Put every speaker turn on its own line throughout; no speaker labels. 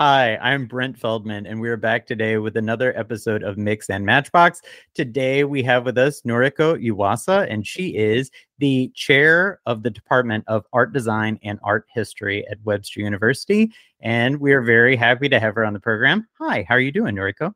Hi, I'm Brent Feldman, and we're back today with another episode of Mix and Matchbox. Today we have with us Noriko Yuasa, and she is the chair of the Department of Art Design and Art History at Webster University. And we are very happy to have her on the program. Hi, how are you doing, Noriko?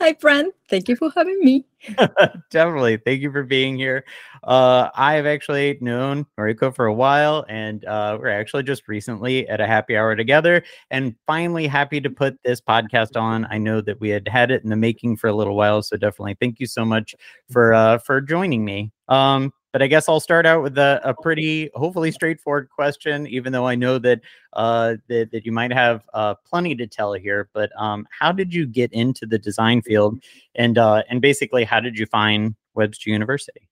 Hi, Brent. Thank you for having me.
Definitely. Thank you for being here. Uh, I have actually known Noriko for a while, and uh, we're actually just recently at a happy hour together and finally happy to put this podcast on. I know that we had had it in the making for a little while, so definitely thank you so much for uh, for joining me. Um, but I guess I'll start out with a, a pretty, hopefully, straightforward question. Even though I know that uh, that, that you might have uh, plenty to tell here, but um, how did you get into the design field, and uh, and basically, how did you find Webster University?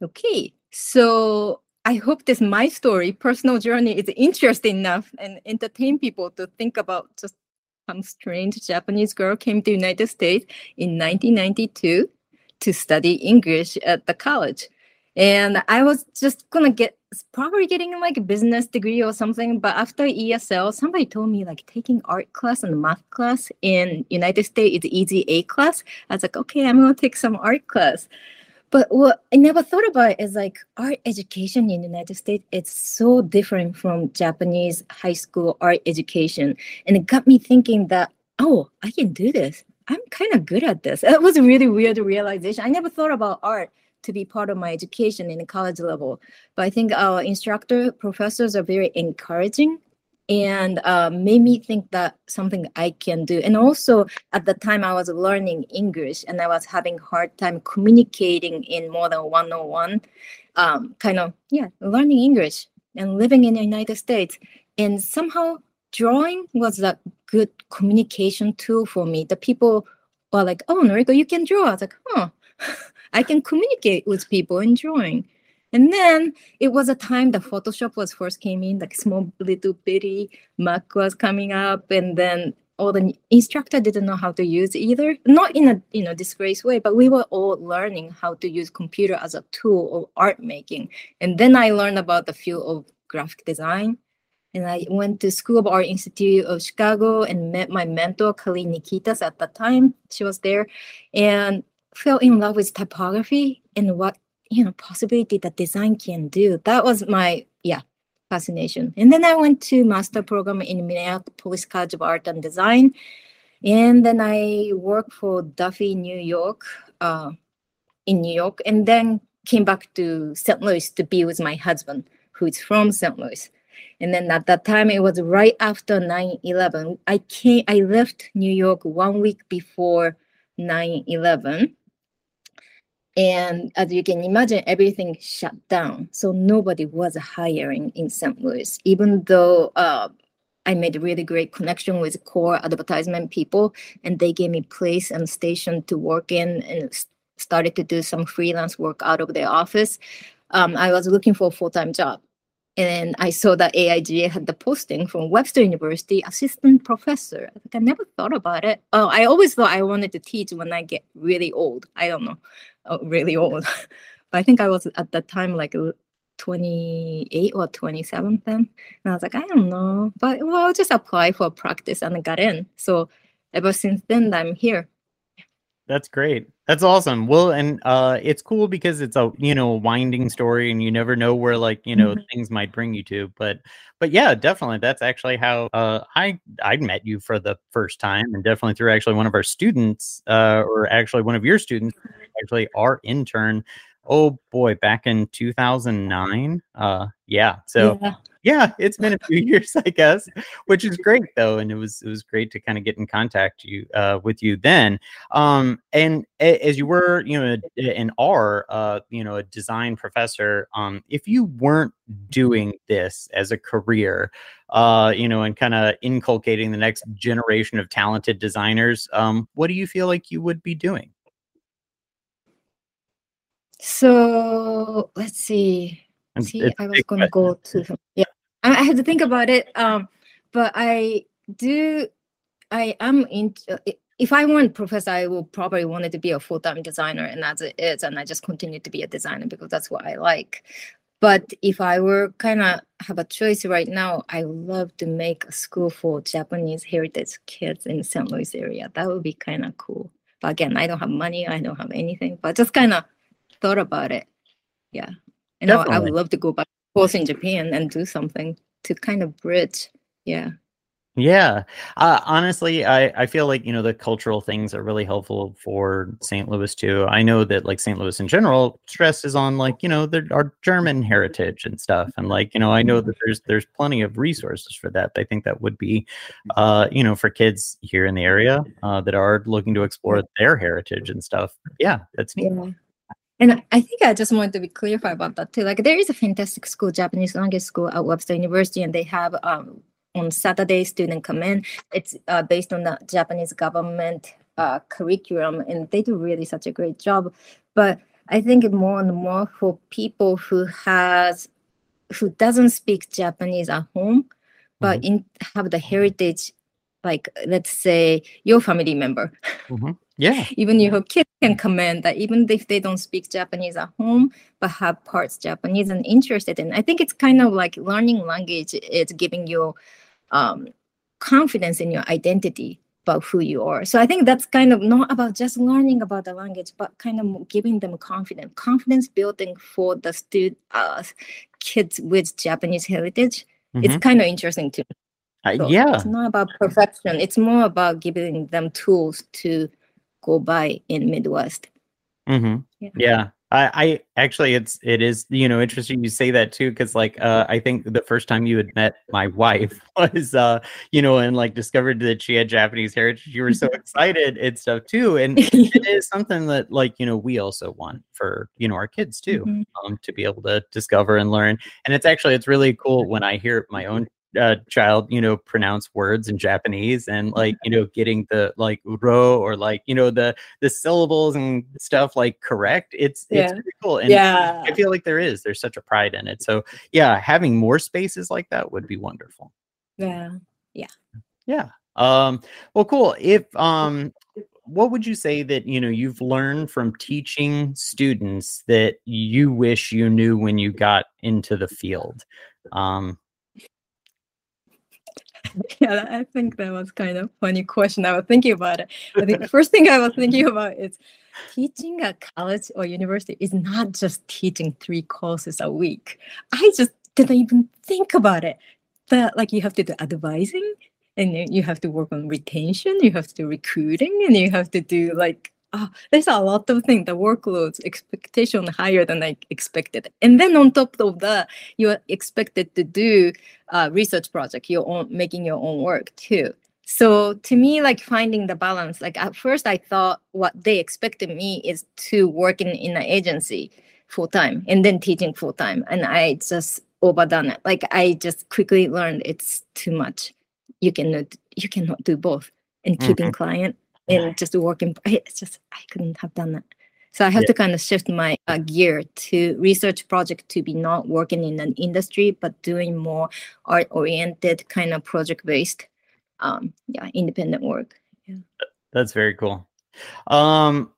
Okay, so I hope this my story, personal journey, is interesting enough and entertain people to think about just some strange Japanese girl came to United States in 1992 to study English at the college. And I was just gonna get probably getting like a business degree or something. But after ESL, somebody told me like taking art class and math class in United States is easy A class. I was like, okay, I'm gonna take some art class. But what I never thought about is like art education in the United States. It's so different from Japanese high school art education, and it got me thinking that oh, I can do this. I'm kind of good at this. It was a really weird realization. I never thought about art to be part of my education in the college level, but I think our instructor professors are very encouraging and uh, made me think that something I can do. And also at the time I was learning English and I was having hard time communicating in more than 101, um, kind of, yeah, learning English and living in the United States. And somehow drawing was a good communication tool for me. The people were like, "Oh, Noriko, you can draw." I was like, "Huh, I can communicate with people in drawing." And then it was a time that Photoshop was first came in, like small little bitty Mac was coming up, and then all the instructor didn't know how to use either. Not in a you know disgrace way, but we were all learning how to use computer as a tool of art making. And then I learned about the field of graphic design and I went to School of Art Institute of Chicago and met my mentor, Kali Nikitas, at the time. She was there and fell in love with typography and what, you know, possibility that design can do. That was my, yeah, fascination. And then I went to master program in Minneapolis College of Art and Design. And then I worked for Duffy New York, uh, in New York, and then came back to St. Louis to be with my husband, who is from St. Louis. And then at that time, it was right after 9 11. I came, I left New York one week before 9 11. And as you can imagine, everything shut down. So nobody was hiring in St. Louis, even though uh, I made a really great connection with core advertisement people, and they gave me place and station to work in and started to do some freelance work out of their office. Um, I was looking for a full time job. And I saw that AIGA had the posting from Webster University, assistant professor. I never thought about it. Oh, I always thought I wanted to teach when I get really old. I don't know, oh, really old. but I think I was at that time like 28 or 27 then. And I was like, I don't know. But well, I'll just apply for practice and I got in. So ever since then, I'm here.
That's great. That's awesome. Well, and uh it's cool because it's a, you know, winding story and you never know where like, you know, mm-hmm. things might bring you to. But but yeah, definitely that's actually how uh I I met you for the first time and definitely through actually one of our students uh or actually one of your students, actually our intern. Oh boy, back in 2009. Uh yeah. So yeah yeah, it's been a few years, I guess, which is great though, and it was it was great to kind of get in contact you uh, with you then. Um, and a, as you were, you know, an R, uh, you know, a design professor, um, if you weren't doing this as a career, uh, you know, and kind of inculcating the next generation of talented designers, um, what do you feel like you would be doing?
So let's see. See, I was gonna go to yeah. I had to think about it. Um, but I do. I am in. Uh, if I weren't professor, I would probably wanted to be a full time designer, and as it is, and I just continue to be a designer because that's what I like. But if I were kind of have a choice right now, I love to make a school for Japanese heritage kids in the St. Louis area. That would be kind of cool. But again, I don't have money. I don't have anything. But just kind of thought about it. Yeah, and I, I would love to go back course in Japan and do something to kind of bridge. Yeah.
Yeah. Uh, honestly, I, I feel like, you know, the cultural things are really helpful for St. Louis too. I know that like St. Louis in general stresses on like, you know, there our German heritage and stuff. And like, you know, I know that there's there's plenty of resources for that. I think that would be uh, you know, for kids here in the area uh that are looking to explore their heritage and stuff. Yeah, that's neat.
Yeah. And I- think I just wanted to be clarify about that too. Like there is a fantastic school, Japanese language school at Webster University, and they have um, on Saturday student come in. It's uh, based on the Japanese government uh, curriculum, and they do really such a great job. But I think more and more for people who has who doesn't speak Japanese at home, but in have the heritage, like let's say your family member
Yeah.
even your kids can comment that even if they don't speak Japanese at home, but have parts Japanese and interested in. I think it's kind of like learning language is giving you um, confidence in your identity about who you are. So I think that's kind of not about just learning about the language, but kind of giving them confidence, confidence building for the student uh, kids with Japanese heritage. It's
Mhm.
kind of interesting too.
Uh,
So
yeah.
It's not about perfection. It's more about giving them tools to go by in Midwest.
hmm
Yeah.
Yeah. I, I actually it's it is you know interesting you say that too because like uh I think the first time you had met my wife was uh you know and like discovered that she had Japanese heritage you were so excited and stuff too and it is something that like you know we also want for you know our kids too
Mhm.
um to be able to discover and learn and it's actually it's really cool when I hear my own uh, child, you know, pronounce words in Japanese and like, you know, getting the like ro or like, you know, the the syllables and stuff like correct. It's it's pretty cool. And
yeah.
I feel like there is. There's such a pride in it. So yeah, having more spaces like that would be wonderful.
Yeah.
Yeah. Yeah. Um, well, cool. If um what would you say that you know you've learned from teaching students that you wish you knew when you got into the field? Um
Yeah, I think that was kind of funny question. I was thinking about it. I think the first thing I was thinking about is teaching at college or university is not just teaching three courses a week. I just didn't even think about it. That like you have to do advising and you- have to work on retention, you have to do recruiting, and you have to do like oh, there's a lot of things. The workloads expectation higher than I expected, and then on top of that, you are expected to do uh, research project, your own making your own work too. So to me, like finding the balance, like at first I thought what they expected me is to work in, in an agency full time and then teaching full time. And I just overdone it. Like I just quickly learned it's too much. You cannot you cannot do both and keeping client and just working. It's just I couldn't have done that. So I have
Yeah.
to kind of shift my uh, gear to research project to be not working in an industry, but doing more art oriented kind of project based, um, yeah, independent work. Yeah.
That's very cool. Um,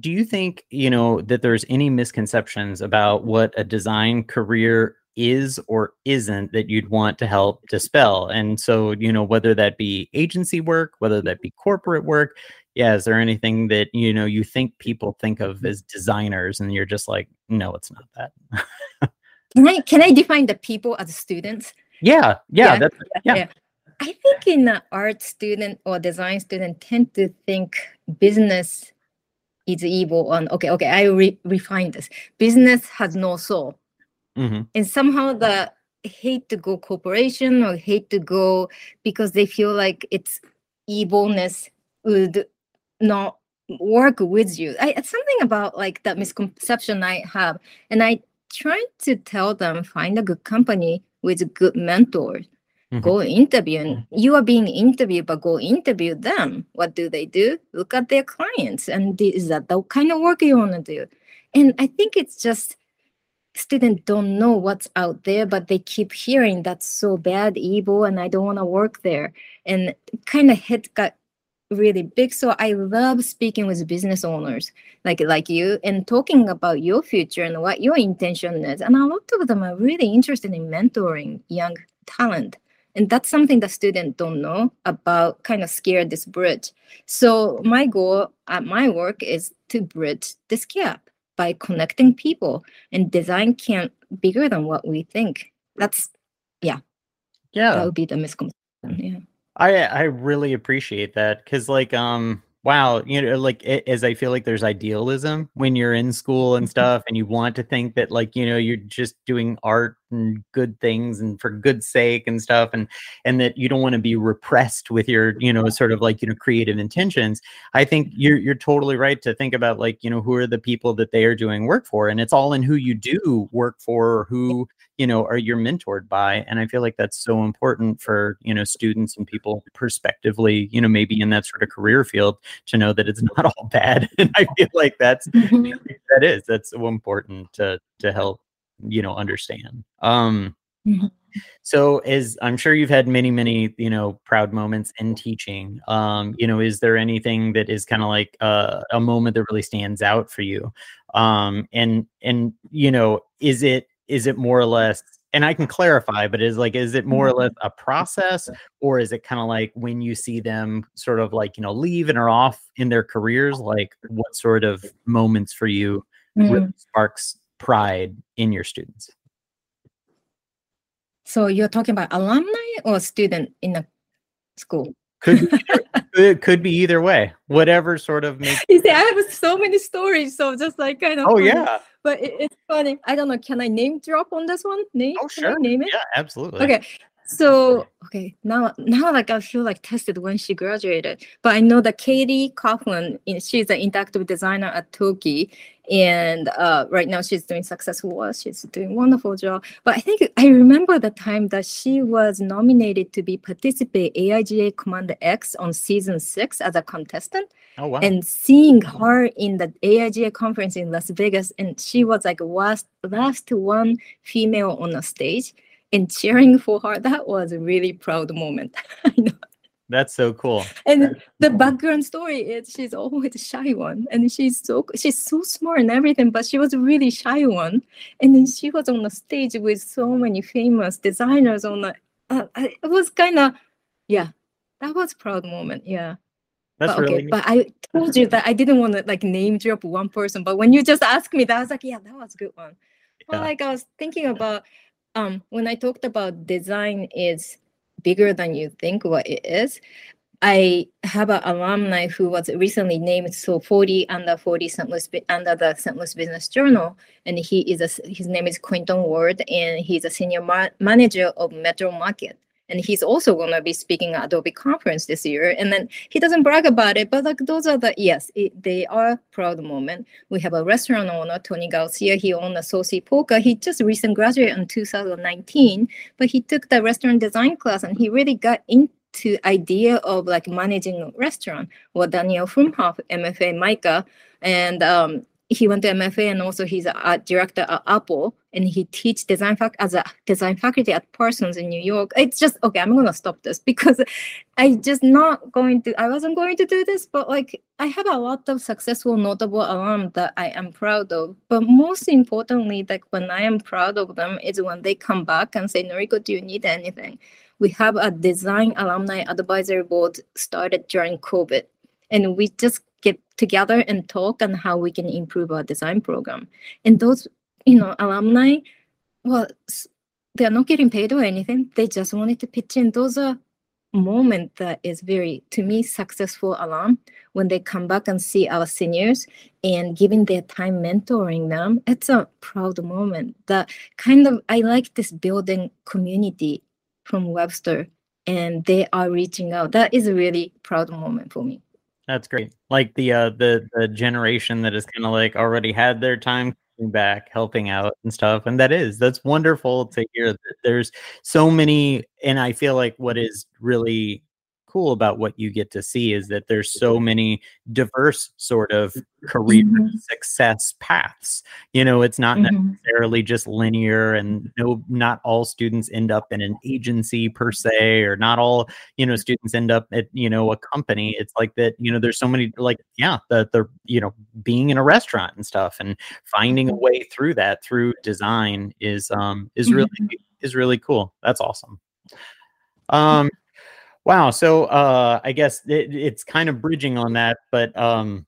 do you think, you know, that there's any misconceptions about what a design career is or isn't that you'd want to help dispel? And so, you know, whether that be agency work, whether that be corporate work, yeah, is there anything that, you know, you think people think of as designers and you're just like, no, it's not that.
Can I can I define the people as students?
yeah, yeah,
Yeah.
that's Yeah.
I think in the art student or design student tend to think business is evil on okay, okay, I re- refine this. Business has no soul.
Mhm,
and somehow the hate to go corporation or hate to go because they feel like its evilness would not work with you. I, it's something about like that misconception i have. And i try to tell them find a good company with good mentors.
Mhm.
go interview. And you are being interviewed but go interview them. What do they do? Look at their clients and is that the kind of work you want to do? And i think it's just students don't know what's out there, but they keep hearing that's so bad, evil, and I don't want to work there. And kind of hit got really big. So I love speaking with business owners like like you and talking about your future and what your intention is. And a lot of them are really interested in mentoring young talent. And that's something that students don't know about kind of scare this bridge. So my goal at my work is to bridge this gap by connecting people and design can't bigger than what we think. That's yeah.
Yeah.
That would be the misconception. Yeah.
I I really appreciate that because like um wow you know like it, as I feel like there's idealism when you're in school and
Mhm.
stuff and you want to think that like you know you're just doing art and good things and for good sake and stuff and and that you don't want to be repressed with your you know sort of like you know creative intentions I think you're you're totally right to think about like you know who are the people that they are doing work for and it's all in who you do work for or who you know are you're mentored by and i feel like that's so important for you know students and people prospectively you know maybe in that sort of career field to know that it's not all bad and i feel like that's
Mhm.
that is that's so important to to help you know understand um
Mhm.
so as i'm sure you've had many many you know proud moments in teaching um you know is there anything that is kind of like uh, a moment that really stands out for you um and and you know is it is it more or less and i can clarify but is like is it more or less a process or is it kind of like when you see them sort of like you know leave and are off in their careers like what sort of moments for you really
Mm.
sparks pride in your students
So you're talking about alumni or student in a school?
could be it could be either way whatever sort of makes
You see, I have so many stories, so just like kind of.
oh
funny.
yeah
But it, it's funny. I don't know. Can I name drop on this one? Name?
oh
Can I
sure
name it?
yeah absolutely
Okay. So okay, now now like I feel like tested when she graduated. But I know that Katie Coughlin, she's an interactive designer at TOKY, and uh, right now she's doing successful work. She's doing wonderful job. But I think I remember the time that she was nominated to be participate AIGA Command X on season six as a contestant
oh wow
and seeing her in the AIGA conference in Las Vegas, and she was like last last one female on the stage, and cheering for her. That was a really proud moment.
That's so cool
And
That's
the
cool.
background story is she's always a shy one, and she's so she's so smart and everything, but she was a really shy one. And then she was on the stage with so many famous designers on the. Uh, I- it was kind of, yeah, that was proud moment. Yeah
that's
but okay,
really neat.
but I told you that I didn't want to like name drop one person. But when you just asked me that, I was like, yeah, that was a good one. Well,
Yeah.
like I was thinking about um when I talked about design is bigger than you think what it is. I have an alumni who was recently named so 40 under 40 St. Louis under the St. Business Journal, and he is a his name is Quinton Ward, and he's a senior ma- manager of Metro Market, and he's also going to be speaking at Adobe conference this year. And then he doesn't brag about it, but like those are the yes, it, they are proud moment. We have a restaurant owner, Tony Garcia. He owned a Saucy Porka. He just recently graduated in 2019, but he took the restaurant design class and he really got into idea of like managing a restaurant. Or Daniel Frumhoff, MFA MICA, and um, he went to MFA and also he's a director at Apple and he teach design fac as a design faculty at Parsons in New York. It's just okay. I'm gonna stop this because I just not going to. I wasn't going to do this, but like I have a lot of successful, notable alum that I am proud of. But most importantly, like when I am proud of them is when they come back and say, "Noriko, do you need anything?" We have a design alumni advisory board started during COVID, and we just get together and talk on how we can improve our design program. And those, you know, alumni, well, they're not getting paid or anything. They just wanted to pitch in. Those are moment that is very to me successful alum when they come back and see our seniors and giving their time mentoring them it's a proud moment that kind of i like this building community from webster and they are reaching out that is a really proud moment for me
That's great. Like the uh the the generation that has kind of like already had their time coming back, helping out and stuff. And that is that's wonderful to hear that there's so many and I feel like what is really cool about what you get to see is that there's so many diverse sort of career
Mhm.
success paths. You know, it's not
Mhm.
necessarily just linear and no not all students end up in an agency per se or not all, you know, students end up at, you know, a company. It's like that, you know, there's so many like yeah, the the you know, being in a restaurant and stuff and finding a way through that through design is um is really is really cool. That's awesome. Um wow, so uh I guess it, it's kind of bridging on that, but um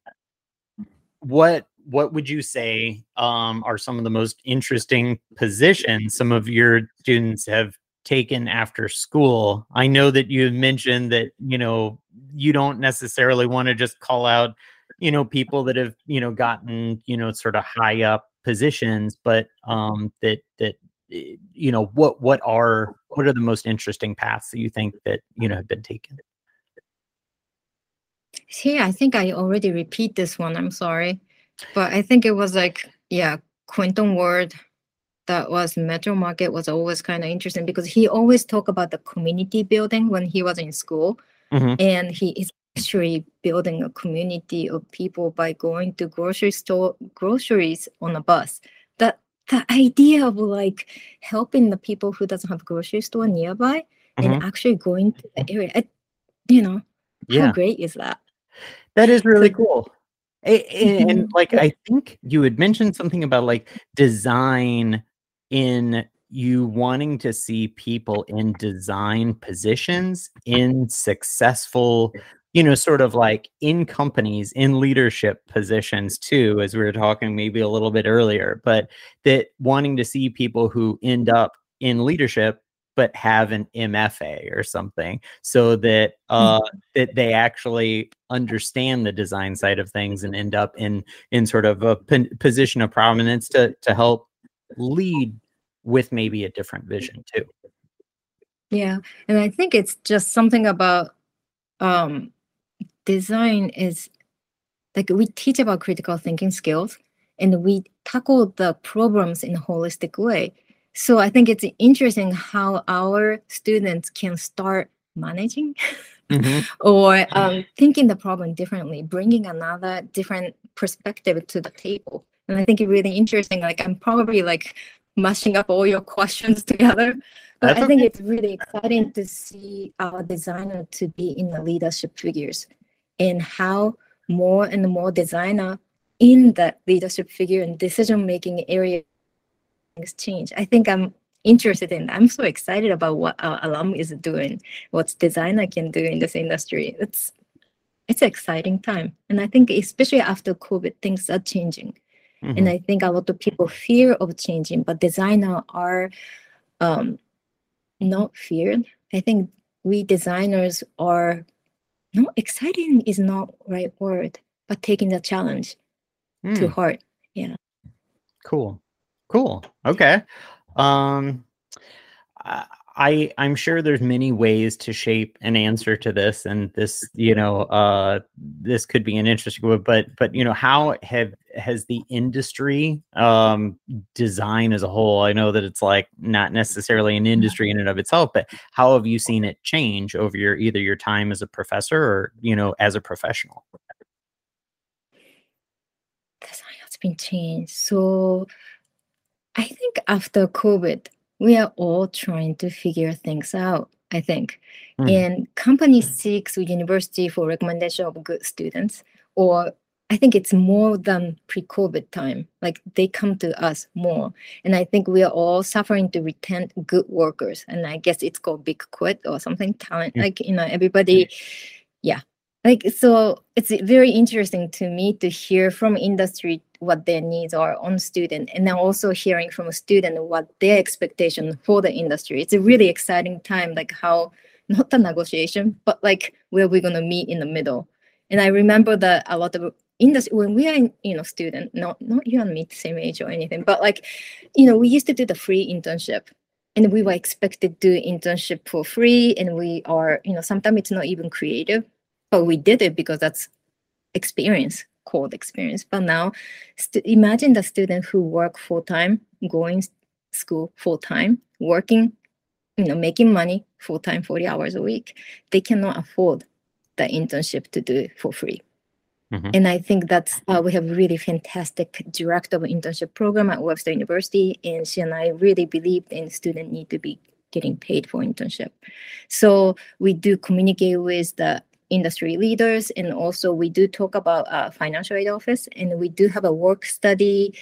what what would you say um are some of the most interesting positions some of your students have taken after school? I know that you mentioned that, you know, you don't necessarily want to just call out, you know, people that have, you know, gotten, you know, sort of high up positions, but um that that you know, what what are what are the most interesting paths that you think that, you know, have been taken?
See, I think I already repeat this one. I'm sorry, but I think it was like yeah, Quentin Ward. That was Metro Market was always kind of interesting because he always talk about the community building when he was in school,
Mhm.
and he is actually building a community of people by going to grocery store groceries on a bus. The idea of like helping the people who doesn't have a grocery store nearby
Mhm.
and actually going to the area, I, you know,
Yeah.
how great is that?
That is really
So-
cool. A- a- And,
Mhm.
like I think you had mentioned something about like design in you wanting to see people in design positions in successful, you know, sort of like in companies, in leadership positions too, as we were talking maybe a little bit earlier, but that wanting to see people who end up in leadership but have an MFA or something so that uh that they actually understand the design side of things and end up in in sort of a position of prominence to to help lead with maybe a different vision too.
Yeah, and I think it's just something about um design is like we teach about critical thinking skills and we tackle the problems in a holistic way. So I think it's interesting how our students can start managing or um, thinking the problem differently, bringing another different perspective to the table. And I think it's really interesting. Like I'm probably like mashing up all your questions together, but I think it's really exciting to see our designer to be in the leadership figures and how more and more designer in that leadership figure and decision making area things change. I think I'm interested in. I'm so excited about what our alum is doing, what designer can do in this industry. It's it's an exciting time, and I think especially after COVID, things are changing, and
Mhm.
I think a lot of people fear of changing, but designer are um, not feared. I think we designers are no exciting is not right word, but taking the challenge to
Mm,
Yeah.
cool. Cool. Okay. Um I I- I'm sure there's many ways to shape an answer to this and this, you know, uh this could be an interesting one, but but you know, how have has the industry um design as a whole? I know that it's like not necessarily an industry in and of itself, but how have you seen it change over your either your time as a professor or, you know, as a professional?
design has been changed. So I think after COVID, we are all trying to figure things out. I think,
Mhm.
and company seeks university for recommendation of good students, or I think it's more than pre-COVID time. Like they come to us more, and I think we are all suffering to retain good workers. And I guess it's called big quit or something. Talent,
Mm.
like you know, everybody, yeah, like so it's very interesting to me to hear from industry what their needs are on student and then also hearing from a student what their expectation for the industry it's a really exciting time like how not the negotiation but like where we're going to meet in the middle and i remember that a lot of industry when we are in, you know student not not you and me the same age or anything but like you know we used to do the free internship and we were expected to do internship for free and we are you know sometimes it's not even creative but we did it because that's experience called experience. But now stu- imagine the student who work full time going school full time working you know making money full time 40 hours a week. They cannot afford the internship to do for free mm-hmm. and i think that's uh, we have a really fantastic director of internship program at webster university and she and i really believe in student need to be getting paid for internship so we do communicate with the industry leaders and also we do talk about uh, financial aid office and we do have a work study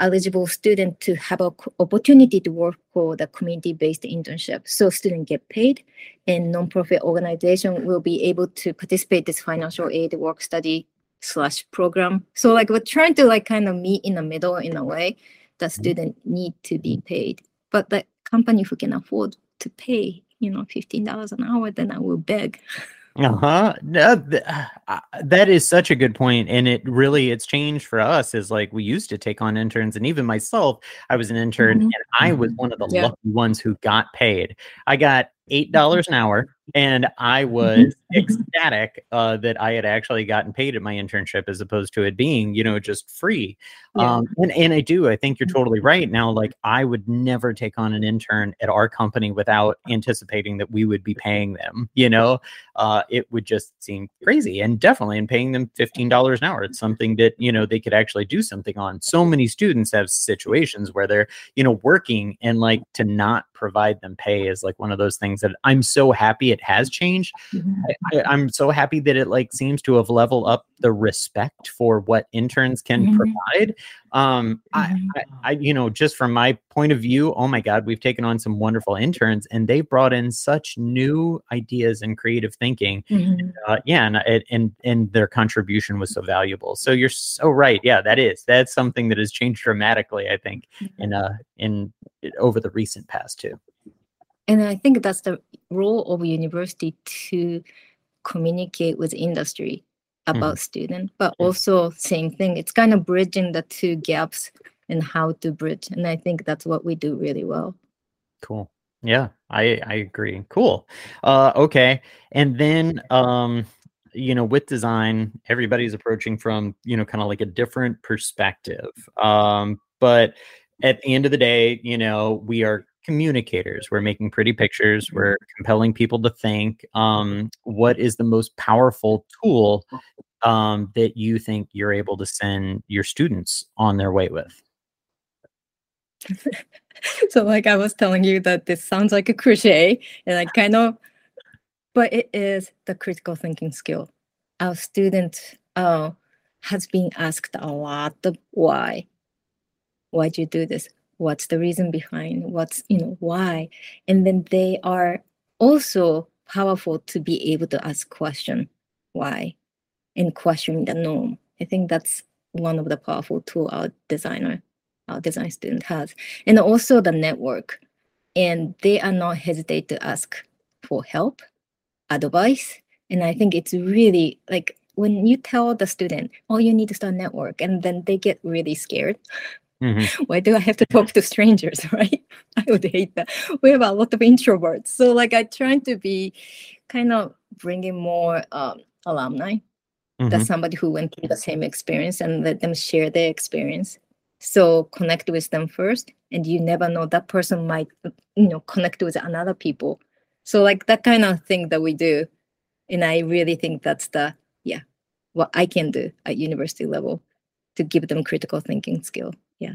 eligible student to have an opportunity to work for the community-based internship. So students get paid and nonprofit organization will be able to participate this financial aid work study slash program. So like we're trying to like kind of meet in the middle in a way the mm-hmm. student need to be paid. But the company who can afford to pay, you know, $15 an hour, then I will beg.
uh-huh no, th- uh, that is such a good point and it really it's changed for us is like we used to take on interns and even myself i was an intern mm-hmm. and i was one of the yeah. lucky ones who got paid i got eight dollars an hour and I mm-hmm. was ecstatic uh, that I had actually gotten paid at my internship as opposed to it being, you know, just free. Yeah. Um, and and I do. I think you're mm-hmm. totally right. Now, like I would never take on an intern at our company without anticipating that we would be paying them. You know, uh, it would just seem crazy, and definitely in paying them fifteen dollars an hour, it's something that you know they could actually do something on. So many students have situations where they're you know working and like to not provide them pay is like one of those things that I'm so happy it has changed. Mm-hmm. I, am so happy that it like seems to have leveled up the respect for what interns can mm-hmm. provide. Um, mm-hmm. I, I, you know, just from my point of view, oh my God, we've taken on some wonderful interns, and they brought in such new ideas and creative thinking. Mm-hmm. Uh, yeah, and, and and their contribution was so valuable. So you're so right. Yeah, that is that's something that has changed dramatically. I think in uh in over the recent past too.
And I think that's the role of university to communicate with industry about mm. student, but also same thing. It's kind of bridging the two gaps and how to bridge. And I think that's what we do really well.
Cool. Yeah, I I agree. Cool. Uh okay. And then um you know with design everybody's approaching from you know kind of like a different perspective um but at the end of the day you know we are communicators. We're making pretty pictures. Mm-hmm. We're compelling people to think. Um, what is the most powerful tool um, that you think you're able to send your students on their way with?
so, like I was telling you, that this sounds like a cliche, and I kind of, but it is the critical thinking skill. Our student uh, has been asked a lot of why. Why'd you do this? What's the reason behind what's you know why and then they are also powerful to be able to ask question why and questioning the norm. I think that's one of the powerful tool our designer our design student has and also the network. And they are not hesitate to ask for help advice and i think it's really like when you tell the student oh you need to start network and then they get really scared Mm-hmm. Why do I have to talk to strangers, right? I would hate that. We have a lot of introverts. So like I try to be kind of bringing more um, alumni mm-hmm. that somebody who went through the same experience and let them share their experience. So connect with them first and you never know that person might you know connect with another people. So like that kind of thing that we do. And I really think that's the yeah, what I can do at university level to give them critical thinking skill yeah.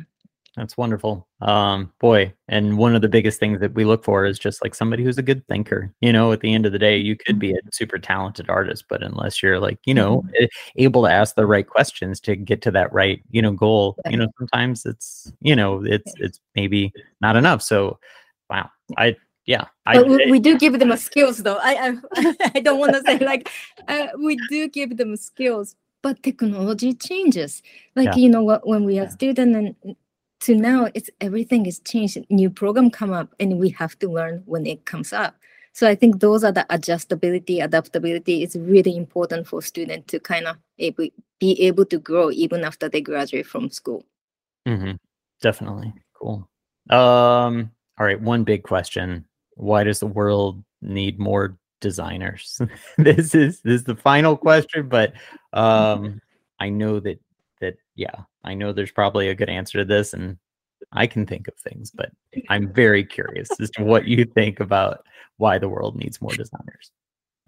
That's wonderful. Um boy and one of the biggest things that we look for is just like somebody who's a good thinker you know at the end of the day you could be a super talented artist but unless you're like you know mm-hmm. able to ask the right questions to get to that right you know goal you know sometimes it's you know it's it's maybe not enough. So wow i yeah
I, but we, we, do give them skills though. I i, I don't want to say like uh, we do give them skills but technology changes. Like yeah. you know what when we are yeah. student and to now it's everything is changed. New program come up and we have to learn when it comes up. So i think those are the adjustability adaptability is really important for students to kind of able, be able to grow even after they graduate from school.
Mm-hmm. definitely. Cool. Um all right one big question. Why does the world need more designers? this is this is the final question, but um, I know that that yeah, I know there's probably a good answer to this, and I can think of things, but I'm very curious as to what you think about why the world needs more designers.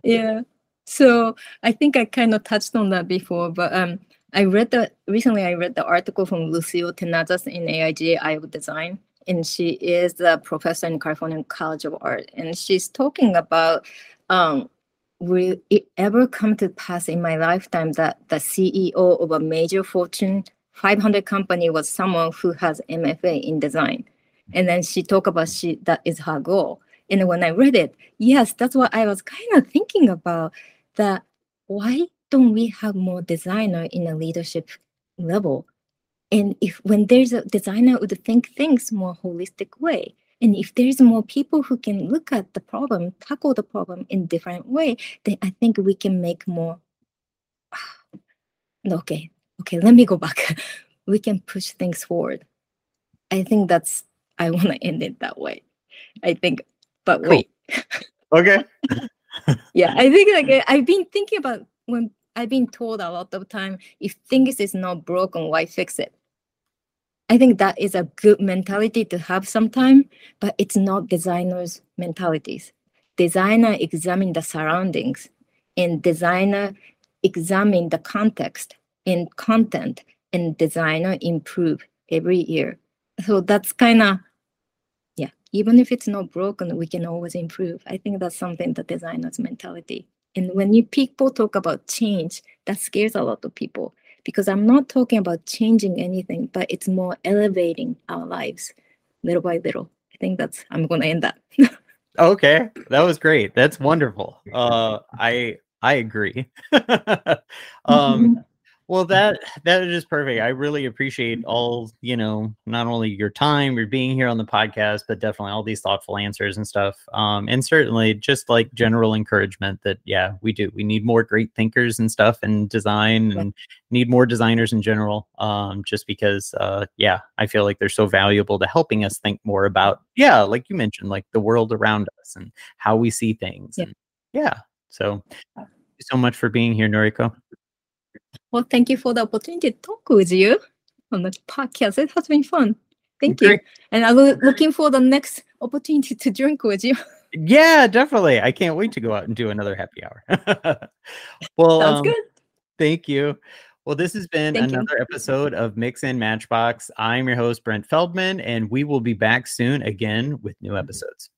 Yeah. So I think I kind of touched on that before, but um, I read the recently I read the article from Lucille Tenazas in Eye on Design, and she is a professor in California College of Art, and she's talking about um, will it ever come to pass in my lifetime that the CEO of a major Fortune 500 company was someone who has MFA in design? And then she talked about she that is her goal. And when I read it, yes, that's what I was kind of thinking about. That why don't we have more designer in a leadership level? And if when there's a designer would think things more holistic way, and if there's more people who can look at the problem, tackle the problem in different way, then I think we can make more. okay, okay, let me go back. we can push things forward. I think that's I want to end it that way. I think, but cool. wait.
okay.
yeah, I think like I've been thinking about when I've been told a lot of time if things is not broken, why fix it? I think that is a good mentality to have sometime, but it's not designers' mentalities. Designer examine the surroundings and designer examine the context and content and designer improve every year. So that's kind of yeah, even if it's not broken, we can always improve. I think that's something the designer's mentality. And when you people talk about change, that scares a lot of people because I'm not talking about changing anything, but it's more elevating our lives little by little. I think that's I'm going to end that.
okay, that was great. That's wonderful. Uh, I I agree. um. Well, that that is perfect. I really appreciate all you know, not only your time, your being here on the podcast, but definitely all these thoughtful answers and stuff. Um, and certainly just like general encouragement that yeah, we do. We need more great thinkers and stuff and design, and need more designers in general. Um, just because uh, yeah, I feel like they're so valuable to helping us think more about yeah, like you mentioned, like the world around us and how we see things. Yeah. And, yeah. So, thank you so much for being here, Noriko.
Well, thank you for the opportunity to talk with you on the podcast. It has been fun. Thank Great. you. And I'm looking for the next opportunity to drink with you.
Yeah, definitely. I can't wait to go out and do another happy hour. well, sounds um, good. Thank you. Well, this has been thank another you. episode of Mix and Matchbox. I'm your host, Brent Feldman, and we will be back soon again with new episodes.